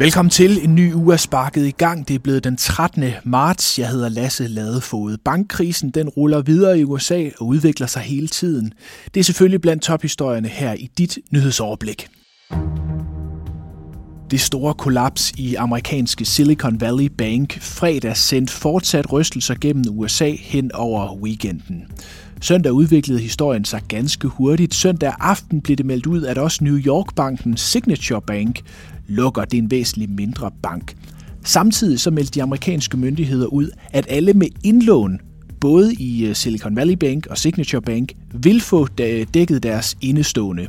Velkommen til. En ny uge er sparket i gang. Det er blevet den 13. marts. Jeg hedder Lasse Ladefod. Bankkrisen den ruller videre i USA og udvikler sig hele tiden. Det er selvfølgelig blandt tophistorierne her i dit nyhedsoverblik. Det store kollaps i amerikanske Silicon Valley Bank fredag sendte fortsat rystelser gennem USA hen over weekenden. Søndag udviklede historien sig ganske hurtigt. Søndag aften blev det meldt ud, at også New York-banken Signature Bank lukker. Det er en væsentlig mindre bank. Samtidig så meldte de amerikanske myndigheder ud, at alle med indlån, både i øh, Silicon Valley Bank og Signature Bank, vil få dækket deres indestående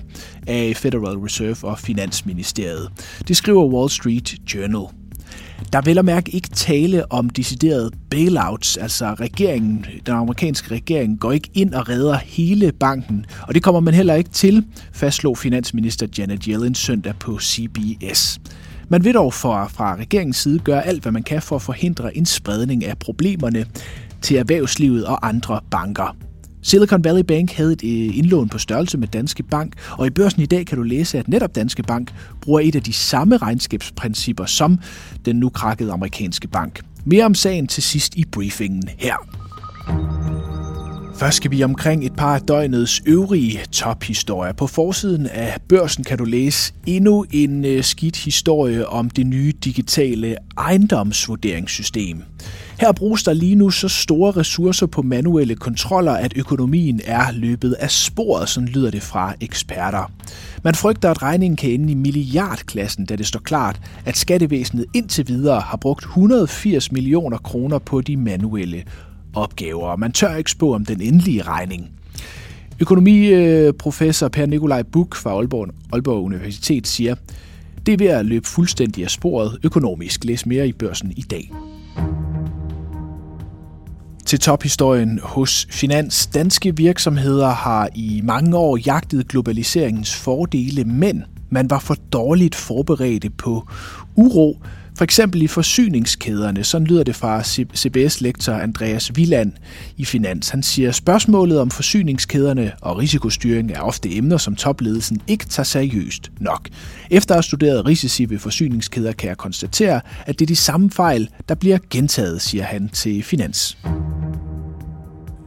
af Federal Reserve og Finansministeriet. Det skriver Wall Street Journal. Der vil at mærke ikke tale om deciderede bailouts, altså regeringen, den amerikanske regering går ikke ind og redder hele banken, og det kommer man heller ikke til, fastslog finansminister Janet Yellen søndag på CBS. Man vil dog fra, fra regeringens side gøre alt, hvad man kan for at forhindre en spredning af problemerne til erhvervslivet og andre banker. Silicon Valley Bank havde et øh, indlån på størrelse med Danske Bank, og i børsen i dag kan du læse, at netop Danske Bank bruger et af de samme regnskabsprincipper som den nu krakkede amerikanske bank. Mere om sagen til sidst i briefingen her. Først skal vi omkring et par af døgnets øvrige tophistorier. På forsiden af børsen kan du læse endnu en øh, skidt historie om det nye digitale ejendomsvurderingssystem. Her bruges der lige nu så store ressourcer på manuelle kontroller, at økonomien er løbet af sporet, sådan lyder det fra eksperter. Man frygter, at regningen kan ende i milliardklassen, da det står klart, at skattevæsenet indtil videre har brugt 180 millioner kroner på de manuelle opgaver, og man tør ikke spå om den endelige regning. Økonomiprofessor Per Nikolaj Buk fra Aalborg, Aalborg Universitet siger, det er ved at løbe fuldstændig af sporet økonomisk. Læs mere i børsen i dag. Til tophistorien hos Finans. Danske virksomheder har i mange år jagtet globaliseringens fordele, men man var for dårligt forberedte på uro, for eksempel i forsyningskæderne. Sådan lyder det fra CBS-lektor Andreas Villand i Finans. Han siger, spørgsmålet om forsyningskæderne og risikostyring er ofte emner, som topledelsen ikke tager seriøst nok. Efter at have studeret risici ved forsyningskæder, kan jeg konstatere, at det er de samme fejl, der bliver gentaget, siger han til Finans.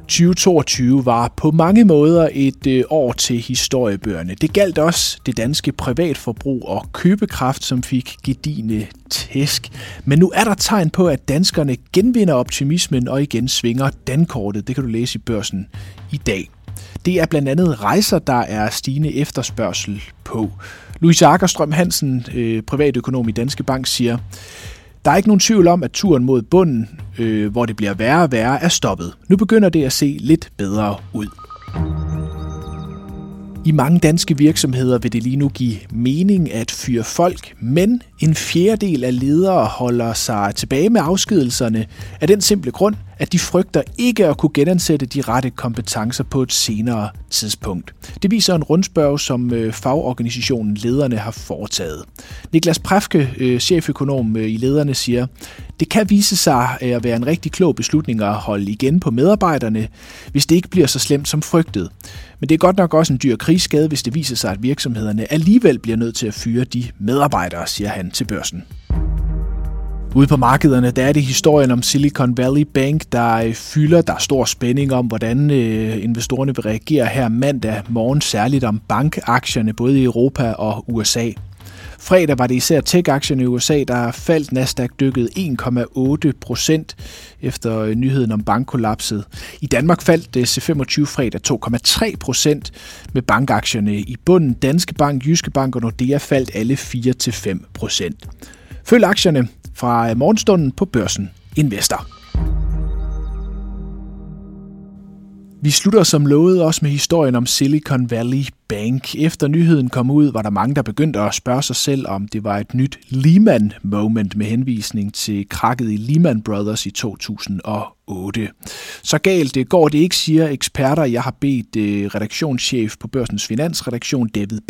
2022 var på mange måder et øh, år til historiebøgerne. Det galt også det danske privatforbrug og købekraft, som fik gedine tæsk. Men nu er der tegn på, at danskerne genvinder optimismen og igen svinger dankortet. Det kan du læse i børsen i dag. Det er blandt andet rejser, der er stigende efterspørgsel på. Louise Akerstrøm Hansen, øh, privatøkonom i Danske Bank, siger, der er ikke nogen tvivl om, at turen mod bunden, øh, hvor det bliver værre og værre, er stoppet. Nu begynder det at se lidt bedre ud. I mange danske virksomheder vil det lige nu give mening at fyre folk, men en fjerdedel af ledere holder sig tilbage med afskedelserne af den simple grund, at de frygter ikke at kunne genansætte de rette kompetencer på et senere tidspunkt. Det viser en rundspørg, som øh, fagorganisationen Lederne har foretaget. Niklas Præfke, øh, cheføkonom øh, i Lederne, siger, det kan vise sig at være en rigtig klog beslutning at holde igen på medarbejderne, hvis det ikke bliver så slemt som frygtet. Men det er godt nok også en dyr krigsskade, hvis det viser sig, at virksomhederne alligevel bliver nødt til at fyre de medarbejdere, siger han til børsen. Ude på markederne, der er det historien om Silicon Valley Bank, der øh, fylder. Der er stor spænding om, hvordan øh, investorerne vil reagere her mandag morgen, særligt om bankaktierne både i Europa og USA. Fredag var det især tech-aktierne i USA, der faldt. Nasdaq dykket 1,8 procent efter øh, nyheden om bankkollapset. I Danmark faldt det C25 fredag 2,3 procent med bankaktierne i bunden. Danske Bank, Jyske Bank og Nordea faldt alle 4-5 procent. Følg aktierne fra øh, morgenstunden på børsen Investor. Vi slutter som lovet også med historien om Silicon Valley Bank. Efter nyheden kom ud, var der mange, der begyndte at spørge sig selv, om det var et nyt Lehman-moment med henvisning til krakket i Lehman Brothers i 2008. Så galt det går det ikke, siger eksperter. Jeg har bedt øh, redaktionschef på Børsens Finansredaktion, David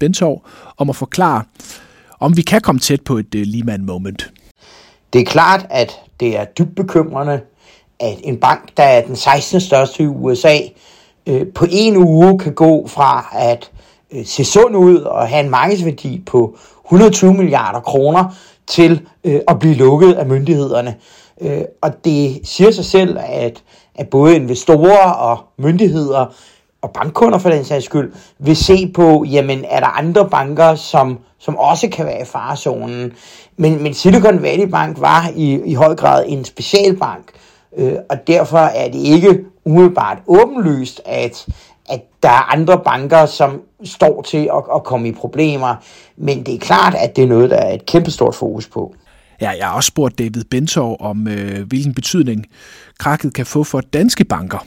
Bentov, om at forklare, om vi kan komme tæt på et øh, Lehman-moment. Det er klart, at det er dybt bekymrende, at en bank, der er den 16. største i USA, øh, på en uge kan gå fra at øh, se sund ud og have en markedsværdi på 120 milliarder kroner, til øh, at blive lukket af myndighederne. Øh, og det siger sig selv, at, at både investorer og myndigheder og bankkunder for den sags skyld, vil se på, jamen er der andre banker, som, som også kan være i farezonen. Men, men Silicon Valley Bank var i, i høj grad en specialbank, øh, og derfor er det ikke umiddelbart åbenlyst, at, at der er andre banker, som står til at, at komme i problemer. Men det er klart, at det er noget, der er et kæmpestort fokus på. Ja, jeg har også spurgt David Bentov om, øh, hvilken betydning krakket kan få for danske banker.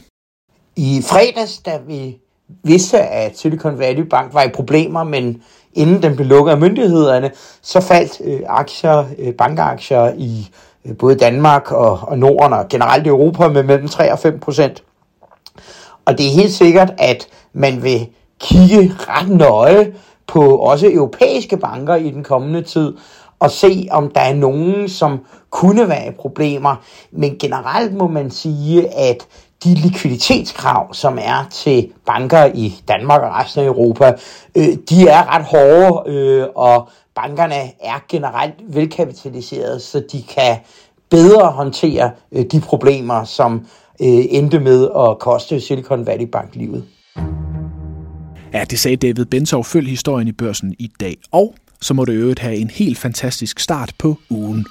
I fredags, da vi vidste, at Silicon Valley Bank var i problemer, men inden den blev lukket af myndighederne, så faldt øh, aktier, øh, bankaktier i øh, både Danmark og, og Norden og generelt i Europa med mellem 3 og 5 procent. Og det er helt sikkert, at man vil kigge ret nøje på også europæiske banker i den kommende tid, og se, om der er nogen, som kunne være i problemer. Men generelt må man sige, at de likviditetskrav, som er til banker i Danmark og resten af Europa, øh, de er ret hårde, øh, og bankerne er generelt velkapitaliseret, så de kan bedre håndtere øh, de problemer, som øh, endte med at koste Silicon Valley Bank livet. Ja, det sagde David Bentov. Følg historien i børsen i dag. Og så må du øvrigt have en helt fantastisk start på ugen.